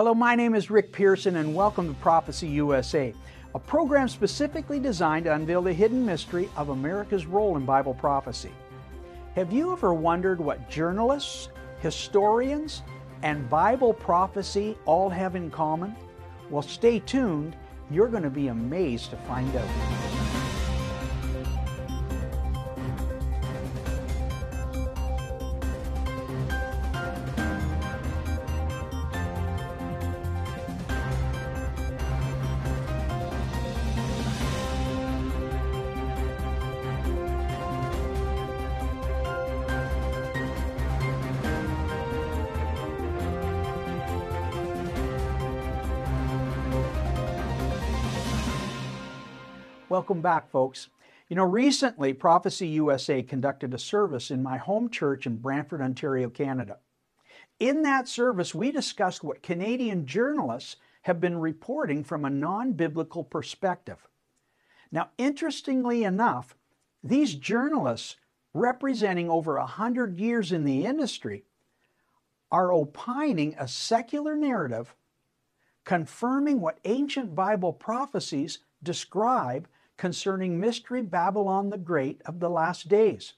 Hello, my name is Rick Pearson, and welcome to Prophecy USA, a program specifically designed to unveil the hidden mystery of America's role in Bible prophecy. Have you ever wondered what journalists, historians, and Bible prophecy all have in common? Well, stay tuned. You're going to be amazed to find out. Welcome back, folks. You know, recently Prophecy USA conducted a service in my home church in Brantford, Ontario, Canada. In that service, we discussed what Canadian journalists have been reporting from a non biblical perspective. Now, interestingly enough, these journalists, representing over a hundred years in the industry, are opining a secular narrative confirming what ancient Bible prophecies describe concerning Mystery Babylon the Great of the last days.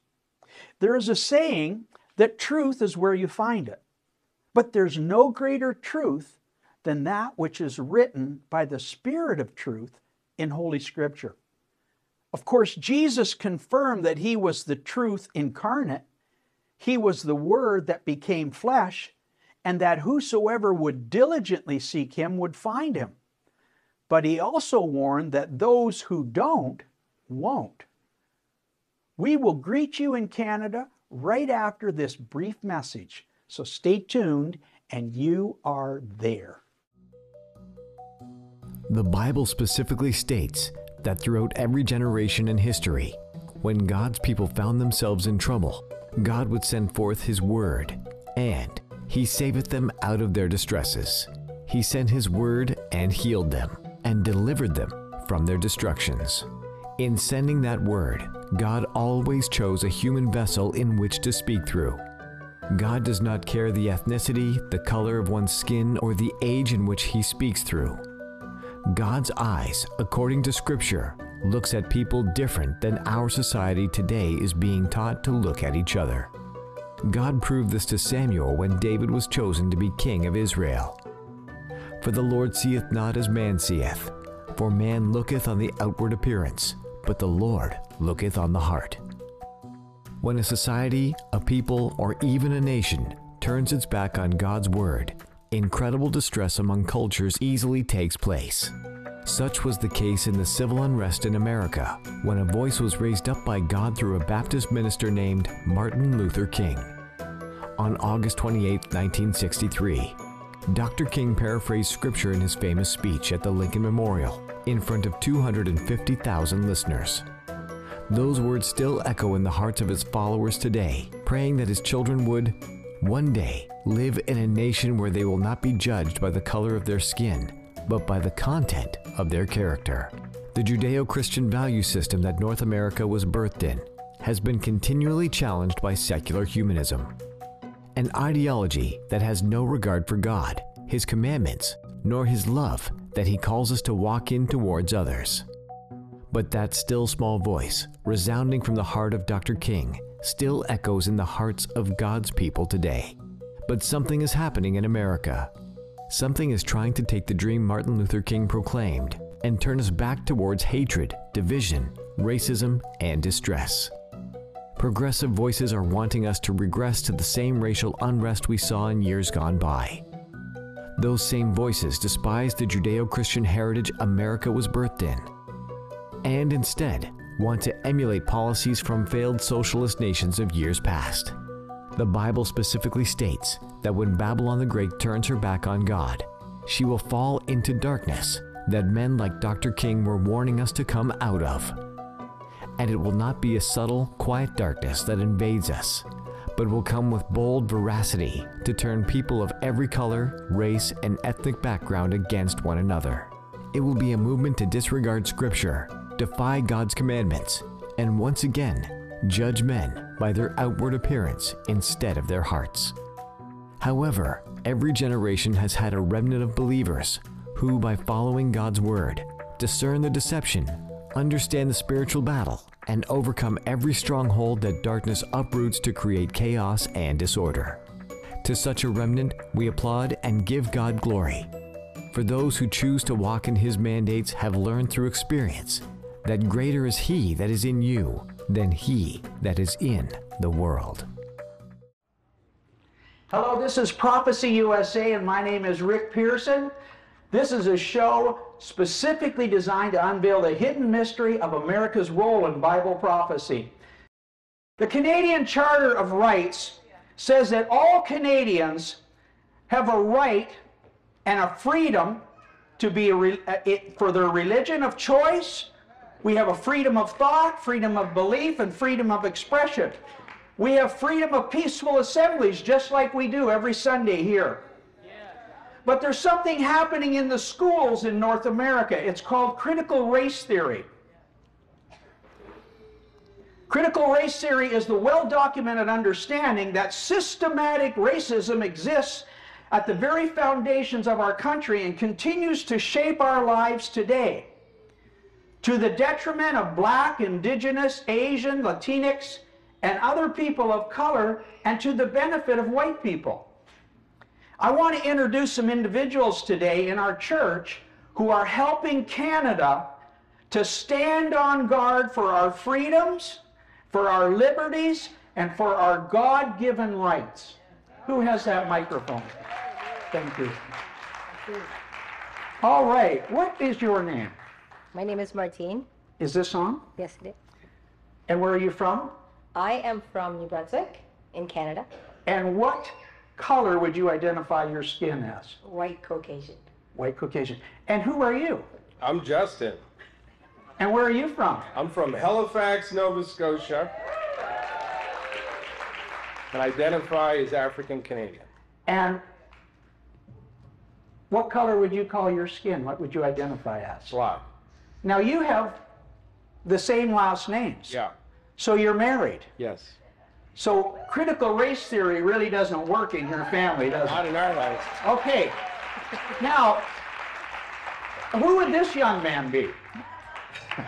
There is a saying that truth is where you find it, but there's no greater truth than that which is written by the Spirit of truth in Holy Scripture. Of course, Jesus confirmed that He was the truth incarnate, He was the Word that became flesh, and that whosoever would diligently seek Him would find Him. But he also warned that those who don't won't. We will greet you in Canada right after this brief message. So stay tuned and you are there. The Bible specifically states that throughout every generation in history, when God's people found themselves in trouble, God would send forth His word, and He saveth them out of their distresses. He sent His word and healed them and delivered them from their destructions. In sending that word, God always chose a human vessel in which to speak through. God does not care the ethnicity, the color of one's skin, or the age in which he speaks through. God's eyes, according to Scripture, looks at people different than our society today is being taught to look at each other. God proved this to Samuel when David was chosen to be king of Israel. For the Lord seeth not as man seeth, for man looketh on the outward appearance, but the Lord looketh on the heart. When a society, a people, or even a nation turns its back on God's word, incredible distress among cultures easily takes place. Such was the case in the civil unrest in America, when a voice was raised up by God through a Baptist minister named Martin Luther King. On August 28, 1963, Dr. King paraphrased scripture in his famous speech at the Lincoln Memorial in front of 250,000 listeners. Those words still echo in the hearts of his followers today, praying that his children would, one day, live in a nation where they will not be judged by the color of their skin, but by the content of their character. The Judeo Christian value system that North America was birthed in has been continually challenged by secular humanism an ideology that has no regard for God, His commandments, nor His love that He calls us to walk in towards others. But that still small voice, resounding from the heart of Dr. King, still echoes in the hearts of God's people today. But something is happening in America. Something is trying to take the dream Martin Luther King proclaimed and turn us back towards hatred, division, racism, and distress. Progressive voices are wanting us to regress to the same racial unrest we saw in years gone by. Those same voices despise the Judeo Christian heritage America was birthed in, and instead want to emulate policies from failed socialist nations of years past. The Bible specifically states that when Babylon the Great turns her back on God, she will fall into darkness that men like Dr. King were warning us to come out of and it will not be a subtle, quiet darkness that invades us, but will come with bold veracity to turn people of every color, race, and ethnic background against one another. It will be a movement to disregard Scripture, defy God's commandments, and once again, judge men by their outward appearance instead of their hearts. However, every generation has had a remnant of believers who, by following God's word, discern the deception, understand the spiritual battle, and overcome every stronghold that darkness uproots to create chaos and disorder. To such a remnant, we applaud and give God glory. For those who choose to walk in His mandates have learned through experience that greater is He that is in you than He that is in the world. Hello, this is Prophecy USA, and my name is Rick Pearson. This is a show specifically designed to unveil the hidden mystery of America's role in Bible prophecy. The Canadian Charter of Rights says that all Canadians have a right and a freedom to be re- uh, it, for their religion of choice. We have a freedom of thought, freedom of belief, and freedom of expression. We have freedom of peaceful assemblies just like we do every Sunday here. But there's something happening in the schools in North America. It's called critical race theory. Critical race theory is the well documented understanding that systematic racism exists at the very foundations of our country and continues to shape our lives today to the detriment of black, indigenous, Asian, Latinx, and other people of color, and to the benefit of white people. I want to introduce some individuals today in our church who are helping Canada to stand on guard for our freedoms, for our liberties, and for our God given rights. Who has that microphone? Thank you. All right, what is your name? My name is Martine. Is this on? Yes, it is. And where are you from? I am from New Brunswick in Canada. And what color would you identify your skin as? White Caucasian. White Caucasian. And who are you? I'm Justin. And where are you from? I'm from Halifax, Nova Scotia, and identify as African Canadian. And what color would you call your skin? What would you identify as? Black. Now you have the same last names. Yeah. So you're married. Yes. So critical race theory really doesn't work in your family, does it? Not in our lives. Okay. Now, who would this young man be?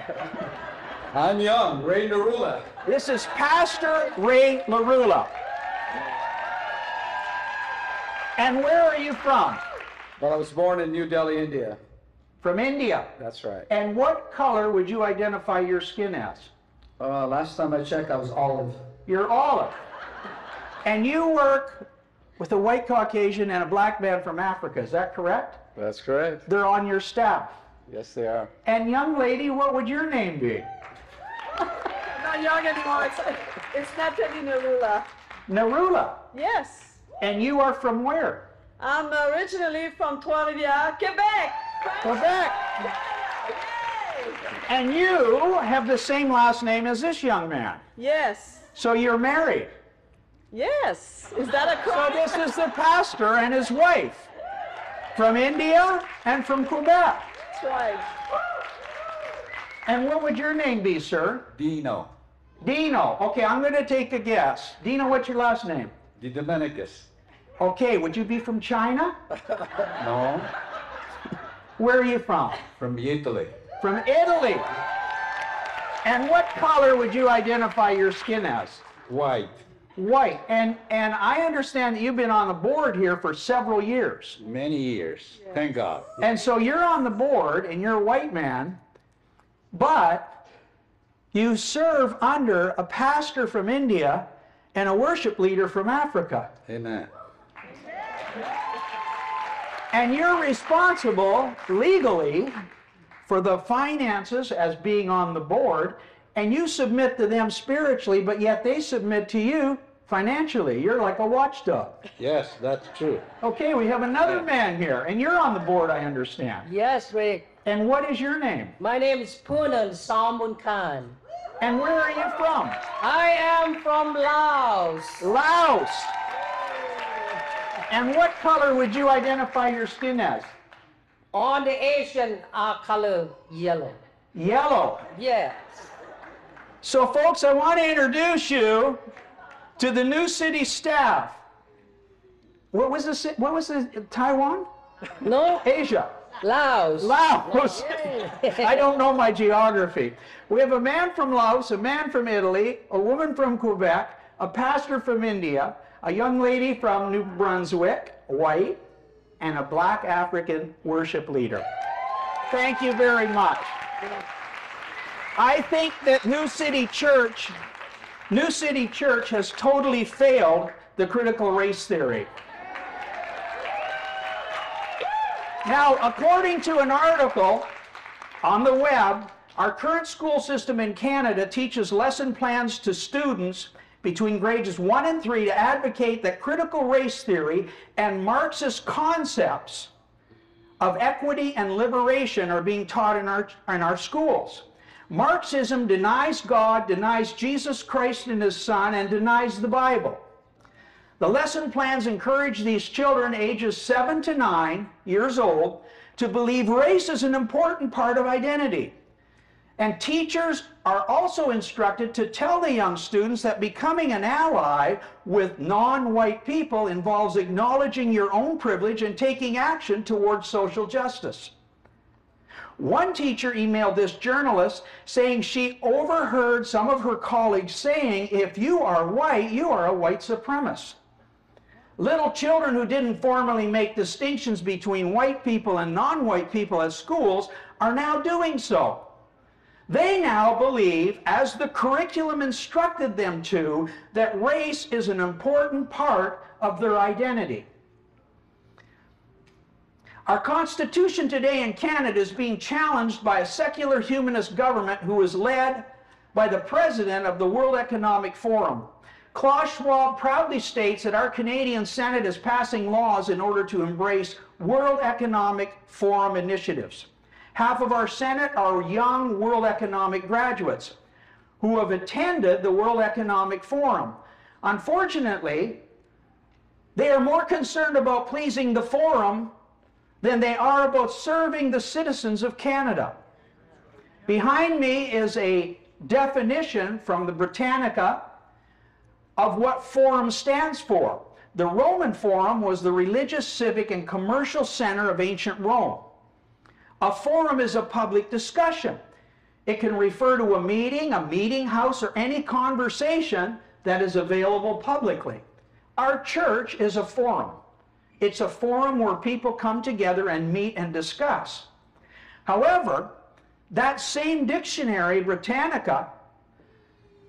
I'm young, Ray Narula. This is Pastor Ray Narula. And where are you from? Well, I was born in New Delhi, India. From India. That's right. And what color would you identify your skin as? Uh, last time I checked, I was olive. You're all olive. And you work with a white Caucasian and a black man from Africa, is that correct? That's correct. They're on your staff. Yes, they are. And young lady, what would your name be? I'm not young anymore. It's, it's Natalie Narula. Narula. Yes. And you are from where? I'm originally from Trois-Rivières, Quebec. Quebec. And you have the same last name as this young man. Yes. So you're married. Yes. Is that a So this is the pastor and his wife from India and from Quebec. That's right. And what would your name be, sir? Dino. Dino. Okay, I'm going to take a guess. Dino, what's your last name? Di Domenicus. Okay, would you be from China? No, Where are you from? from Italy. From Italy. And what color would you identify your skin as? White. White. And and I understand that you've been on the board here for several years. Many years. Thank God. And so you're on the board and you're a white man, but you serve under a pastor from India and a worship leader from Africa. Amen. And you're responsible legally for the finances as being on the board, and you submit to them spiritually, but yet they submit to you financially. You're like a watchdog. Yes, that's true. Okay, we have another man here, and you're on the board, I understand. Yes, Rick. And what is your name? My name is Punan Samun Khan. And where are you from? I am from Laos. Laos. And what color would you identify your skin as? On the Asian uh, color yellow. Yellow. Yes. So, folks, I want to introduce you to the New City staff. What was this? What was this? Taiwan? No, Asia. Laos. Laos. I don't know my geography. We have a man from Laos, a man from Italy, a woman from Quebec, a pastor from India, a young lady from New Brunswick, white, and a black African worship leader. Thank you very much. I think that New City Church, New City Church has totally failed the critical race theory. Now, according to an article on the web, our current school system in Canada teaches lesson plans to students between grades 1 and 3 to advocate that critical race theory and Marxist concepts of equity and liberation are being taught in our, in our schools. Marxism denies God, denies Jesus Christ and his Son, and denies the Bible. The lesson plans encourage these children ages 7 to 9 years old to believe race is an important part of identity. And teachers are also instructed to tell the young students that becoming an ally with non-white people involves acknowledging your own privilege and taking action towards social justice. One teacher emailed this journalist saying she overheard some of her colleagues saying, if you are white, you are a white supremacist. Little children who didn't formally make distinctions between white people and non-white people at schools are now doing so. They now believe, as the curriculum instructed them to, that race is an important part of their identity. Our Constitution today in Canada is being challenged by a secular humanist government who is led by the president of the World Economic Forum. Klaus Schwab proudly states that our Canadian Senate is passing laws in order to embrace World Economic Forum initiatives. Half of our Senate are young World Economic graduates who have attended the World Economic Forum. Unfortunately, they are more concerned about pleasing the forum than they are about serving the citizens of Canada. Behind me is a definition from the Britannica of what forum stands for. The Roman Forum was the religious, civic, and commercial center of ancient Rome. A forum is a public discussion. It can refer to a meeting, a meeting house, or any conversation that is available publicly. Our church is a forum. It's a forum where people come together and meet and discuss. However, that same dictionary, Britannica,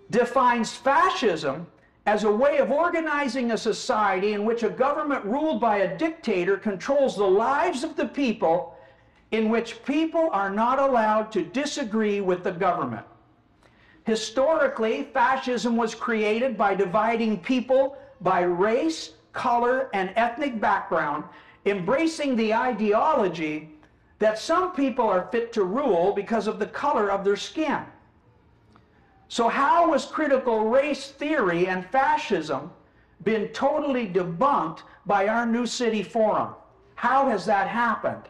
defines fascism as a way of organizing a society in which a government ruled by a dictator controls the lives of the people, in which people are not allowed to disagree with the government. Historically, fascism was created by dividing people by race, color, and ethnic background, embracing the ideology that some people are fit to rule because of the color of their skin. So how was critical race theory and fascism been totally debunked by our New City Forum? How has that happened?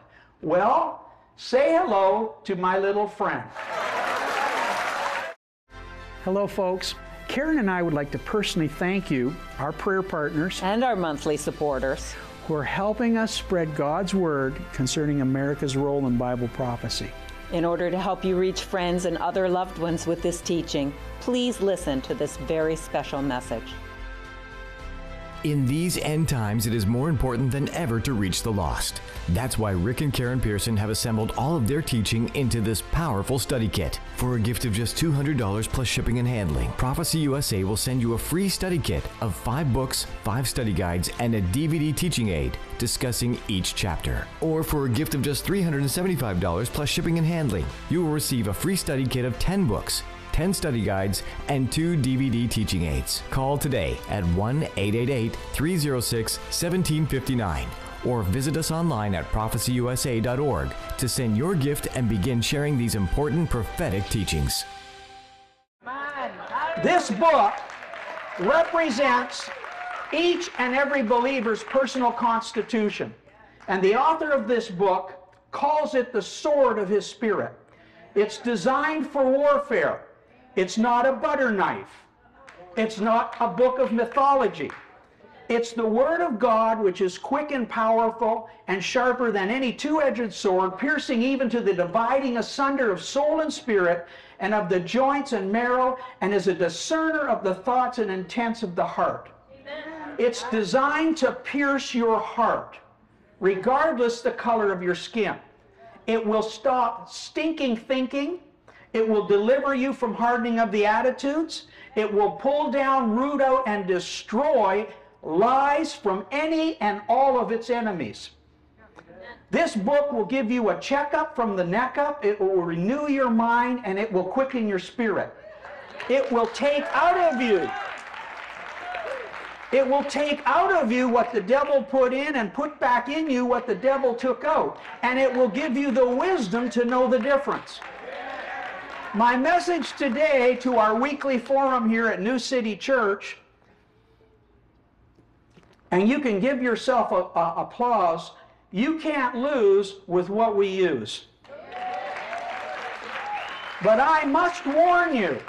Well, say hello to my little friend. Hello, folks. Karen and I would like to personally thank you, our prayer partners, and our monthly supporters who are helping us spread God's word concerning America's role in Bible prophecy. In order to help you reach friends and other loved ones with this teaching, please listen to this very special message. In these end times, it is more important than ever to reach the lost. That's why Rick and Karen Pearson have assembled all of their teaching into this powerful study kit. For a gift of just $200 plus shipping and handling, Prophecy USA will send you a free study kit of five books, five study guides, and a DVD teaching aid discussing each chapter. Or for a gift of just $375 plus shipping and handling, you will receive a free study kit of 10 books, 10 study guides, and two DVD teaching aids. Call today at 1 888 306 1759 or visit us online at prophecyusa.org to send your gift and begin sharing these important prophetic teachings. This book represents each and every believer's personal constitution. And the author of this book calls it the sword of his spirit. It's designed for warfare. It's not a butter knife. It's not a book of mythology. It's the Word of God which is quick and powerful and sharper than any two edged sword, piercing even to the dividing asunder of soul and spirit and of the joints and marrow, and is a discerner of the thoughts and intents of the heart. It's designed to pierce your heart, regardless the color of your skin. It will stop stinking thinking. It will deliver you from hardening of the attitudes. It will pull down, root out, and destroy lies from any and all of its enemies. This book will give you a checkup from the neck up. It will renew your mind and it will quicken your spirit. It will take out of you. It will take out of you what the devil put in and put back in you what the devil took out. And it will give you the wisdom to know the difference. My message today to our weekly forum here at New City Church, and you can give yourself a, a applause, you can't lose with what we use. But I must warn you,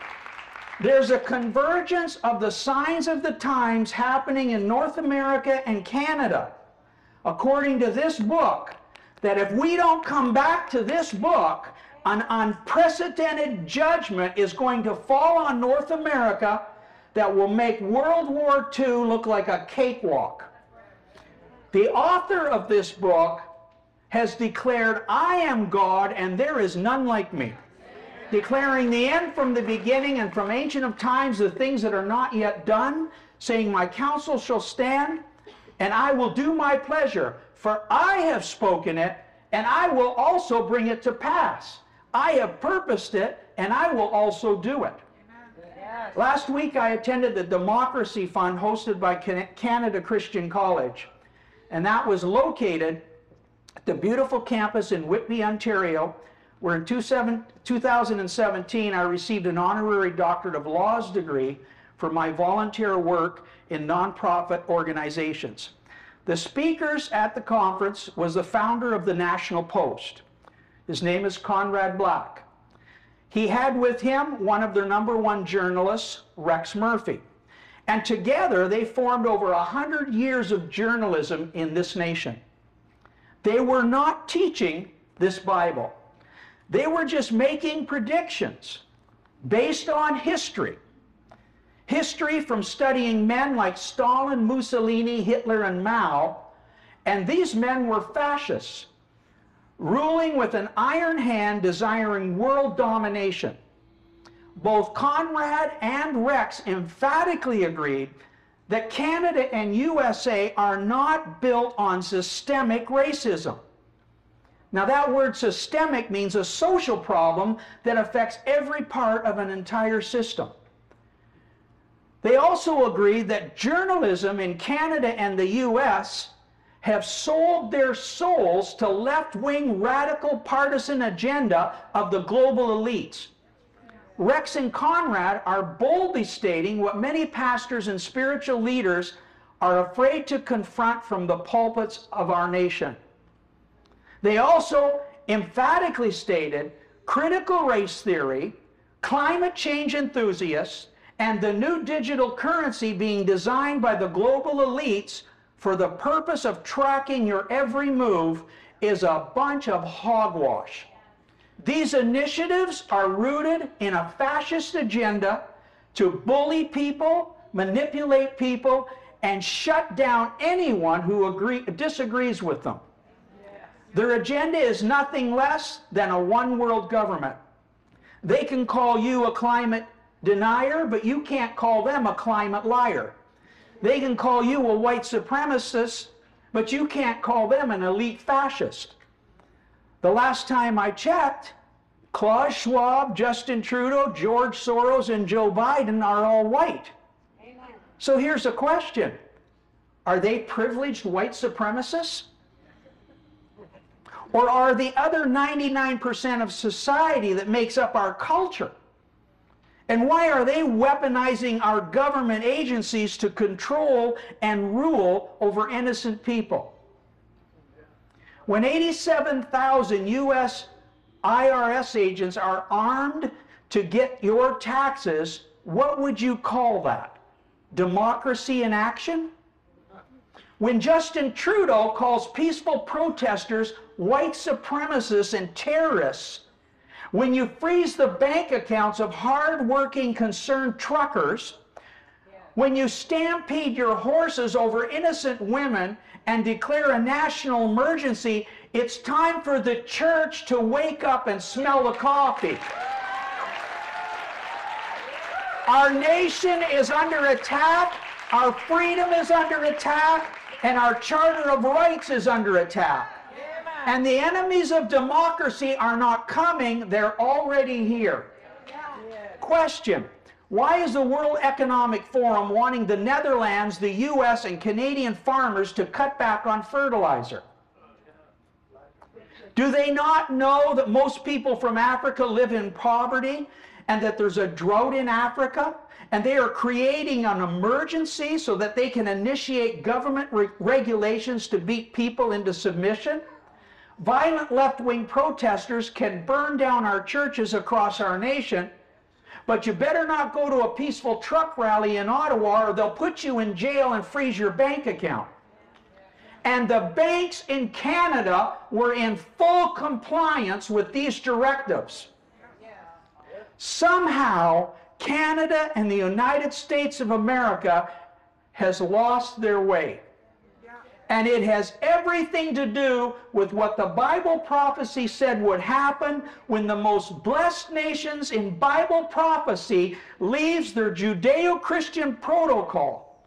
there's a convergence of the signs of the times happening in North America and Canada, according to this book, that if we don't come back to this book, an unprecedented judgment is going to fall on North America that will make World War II look like a cakewalk. The author of this book has declared, I am God and there is none like me declaring the end from the beginning and from ancient of times the things that are not yet done, saying, My counsel shall stand, and I will do my pleasure, for I have spoken it, and I will also bring it to pass. I have purposed it, and I will also do it. Last week I attended the Democracy Fund hosted by Canada Christian College, and that was located at the beautiful campus in Whitby, Ontario, where in 2017 I received an honorary doctorate of laws degree for my volunteer work in nonprofit organizations. The speakers at the conference was the founder of the National Post. His name is Conrad Black. He had with him one of their number one journalists, Rex Murphy. And together they formed over a hundred years of journalism in this nation. They were not teaching this Bible. They were just making predictions based on history. History from studying men like Stalin, Mussolini, Hitler, and Mao. And these men were fascists, ruling with an iron hand, desiring world domination. Both Conrad and Rex emphatically agreed that Canada and USA are not built on systemic racism. Now, that word systemic means a social problem that affects every part of an entire system. They also agreed that journalism in Canada and the US have sold their souls to left wing radical partisan agenda of the global elites. Rex and Conrad are boldly stating what many pastors and spiritual leaders are afraid to confront from the pulpits of our nation. They also emphatically stated critical race theory, climate change enthusiasts, and the new digital currency being designed by the global elites for the purpose of tracking your every move is a bunch of hogwash. These initiatives are rooted in a fascist agenda to bully people, manipulate people, and shut down anyone who agree, disagrees with them. Their agenda is nothing less than a one world government. They can call you a climate denier, but you can't call them a climate liar. They can call you a white supremacist, but you can't call them an elite fascist. The last time I checked, Klaus Schwab, Justin Trudeau, George Soros, and Joe Biden are all white. Amen. So here's a question Are they privileged white supremacists? Or are the other 99% of society that makes up our culture? And why are they weaponizing our government agencies to control and rule over innocent people? When 87,000 U.S. IRS agents are armed to get your taxes, what would you call that? Democracy in action? When Justin Trudeau calls peaceful protesters white supremacists and terrorists, when you freeze the bank accounts of hard-working concerned truckers, when you stampede your horses over innocent women and declare a national emergency, it's time for the church to wake up and smell the coffee. Our nation is under attack, our freedom is under attack, and our Charter of Rights is under attack. And the enemies of democracy are not coming, they're already here. Question Why is the World Economic Forum wanting the Netherlands, the US, and Canadian farmers to cut back on fertilizer? Do they not know that most people from Africa live in poverty and that there's a drought in Africa? And they are creating an emergency so that they can initiate government re regulations to beat people into submission? Violent left wing protesters can burn down our churches across our nation, but you better not go to a peaceful truck rally in Ottawa or they'll put you in jail and freeze your bank account. And the banks in Canada were in full compliance with these directives. Somehow, Canada and the United States of America has lost their way. And it has everything to do with what the Bible prophecy said would happen when the most blessed nations in Bible prophecy leaves their Judeo-Christian protocol.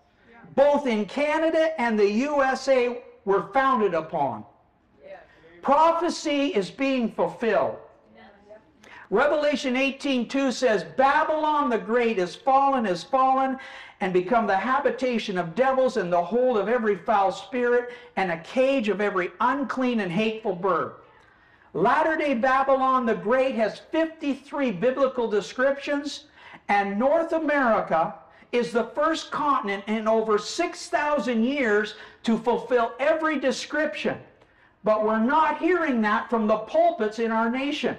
Both in Canada and the USA were founded upon. Prophecy is being fulfilled. Revelation 18:2 says, Babylon the great is fallen, is fallen, and become the habitation of devils and the hold of every foul spirit and a cage of every unclean and hateful bird. Latter day Babylon the Great has 53 biblical descriptions, and North America is the first continent in over 6,000 years to fulfill every description. But we're not hearing that from the pulpits in our nation.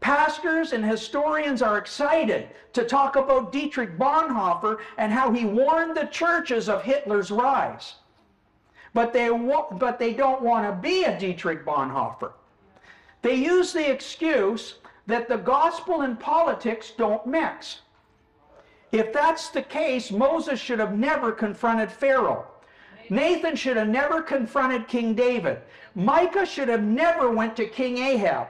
Pastors and historians are excited to talk about Dietrich Bonhoeffer and how he warned the churches of Hitler's rise. But they, but they don't want to be a Dietrich Bonhoeffer. They use the excuse that the gospel and politics don't mix. If that's the case, Moses should have never confronted Pharaoh. Nathan should have never confronted King David. Micah should have never went to King Ahab.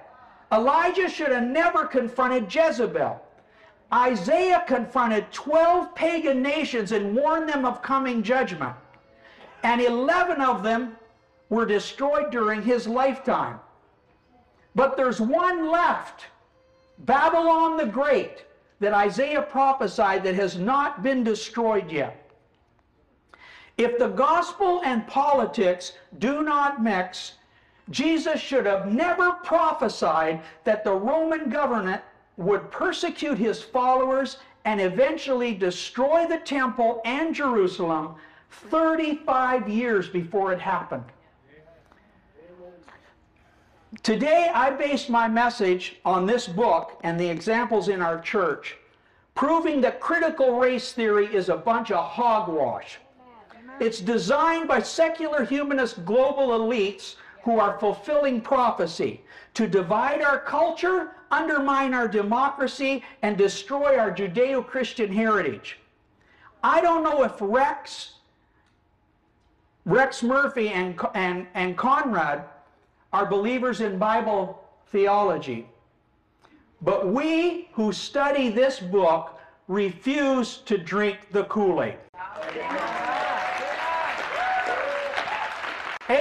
Elijah should have never confronted Jezebel. Isaiah confronted 12 pagan nations and warned them of coming judgment. And 11 of them were destroyed during his lifetime. But there's one left, Babylon the Great, that Isaiah prophesied that has not been destroyed yet. If the gospel and politics do not mix, Jesus should have never prophesied that the Roman government would persecute his followers and eventually destroy the temple and Jerusalem 35 years before it happened. Today, I based my message on this book and the examples in our church, proving that critical race theory is a bunch of hogwash. It's designed by secular humanist global elites who are fulfilling prophecy to divide our culture, undermine our democracy, and destroy our Judeo Christian heritage. I don't know if Rex, Rex Murphy, and, and, and Conrad are believers in Bible theology. But we who study this book refuse to drink the Kool Aid.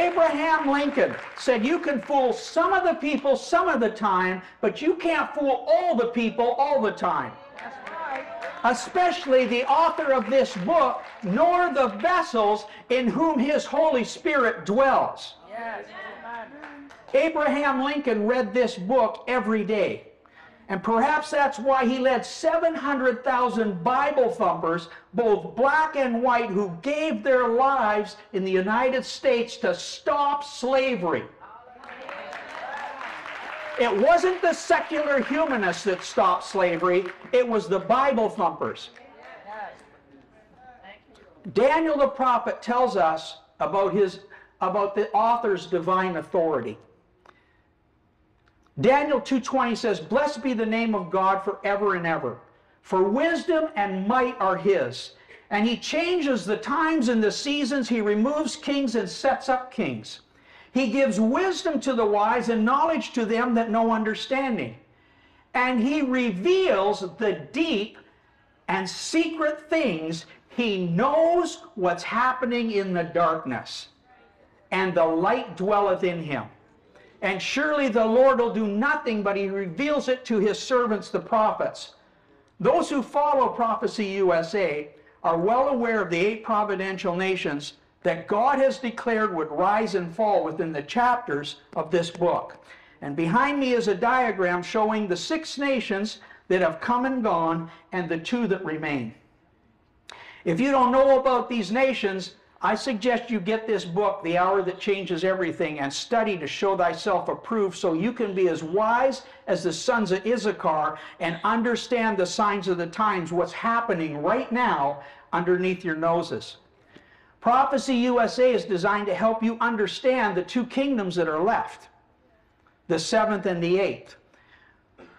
Abraham Lincoln said you can fool some of the people some of the time, but you can't fool all the people all the time. Especially the author of this book, nor the vessels in whom his Holy Spirit dwells. Yes. Abraham Lincoln read this book every day. And perhaps that's why he led 700,000 Bible thumpers, both black and white, who gave their lives in the United States to stop slavery. It wasn't the secular humanists that stopped slavery, it was the Bible thumpers. Daniel the prophet tells us about his about the author's divine authority. Daniel 2:20 says, "Blessed be the name of God forever and ever, for wisdom and might are his, and he changes the times and the seasons, he removes kings and sets up kings. He gives wisdom to the wise and knowledge to them that know understanding. And he reveals the deep and secret things. He knows what's happening in the darkness, and the light dwelleth in him." And surely the Lord will do nothing, but he reveals it to his servants, the prophets. Those who follow Prophecy USA are well aware of the eight providential nations that God has declared would rise and fall within the chapters of this book. And behind me is a diagram showing the six nations that have come and gone and the two that remain. If you don't know about these nations, I suggest you get this book, The Hour That Changes Everything, and study to show thyself approved so you can be as wise as the sons of Issachar and understand the signs of the times, what's happening right now underneath your noses. Prophecy USA is designed to help you understand the two kingdoms that are left the seventh and the eighth.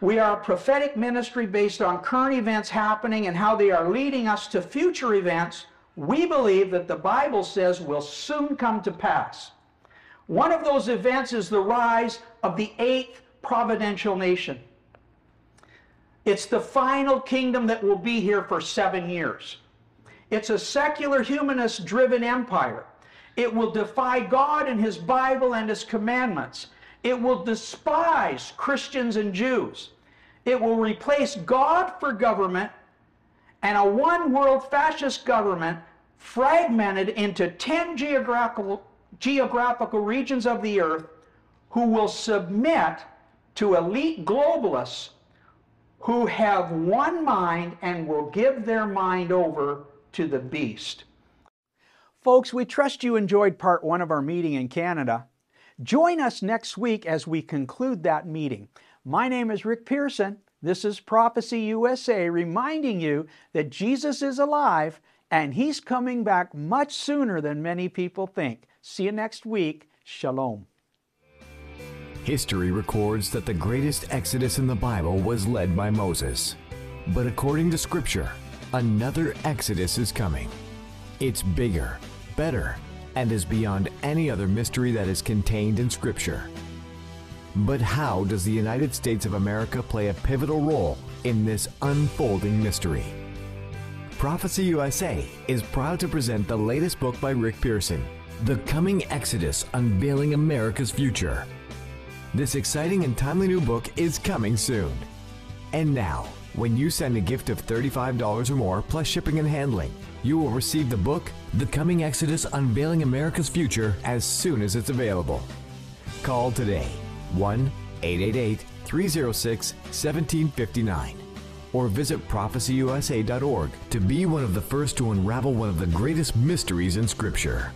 We are a prophetic ministry based on current events happening and how they are leading us to future events we believe that the Bible says will soon come to pass. One of those events is the rise of the eighth providential nation. It's the final kingdom that will be here for seven years. It's a secular, humanist driven empire. It will defy God and His Bible and His commandments. It will despise Christians and Jews. It will replace God for government and a one world fascist government fragmented into 10 geographical, geographical regions of the earth who will submit to elite globalists who have one mind and will give their mind over to the beast. Folks, we trust you enjoyed part one of our meeting in Canada. Join us next week as we conclude that meeting. My name is Rick Pearson. This is Prophecy USA reminding you that Jesus is alive and he's coming back much sooner than many people think. See you next week. Shalom. History records that the greatest exodus in the Bible was led by Moses. But according to Scripture, another exodus is coming. It's bigger, better, and is beyond any other mystery that is contained in Scripture. But how does the United States of America play a pivotal role in this unfolding mystery? Prophecy USA is proud to present the latest book by Rick Pearson, The Coming Exodus Unveiling America's Future. This exciting and timely new book is coming soon. And now, when you send a gift of $35 or more plus shipping and handling, you will receive the book, The Coming Exodus Unveiling America's Future, as soon as it's available. Call today 1 888 306 1759 or visit prophecyusa.org to be one of the first to unravel one of the greatest mysteries in Scripture.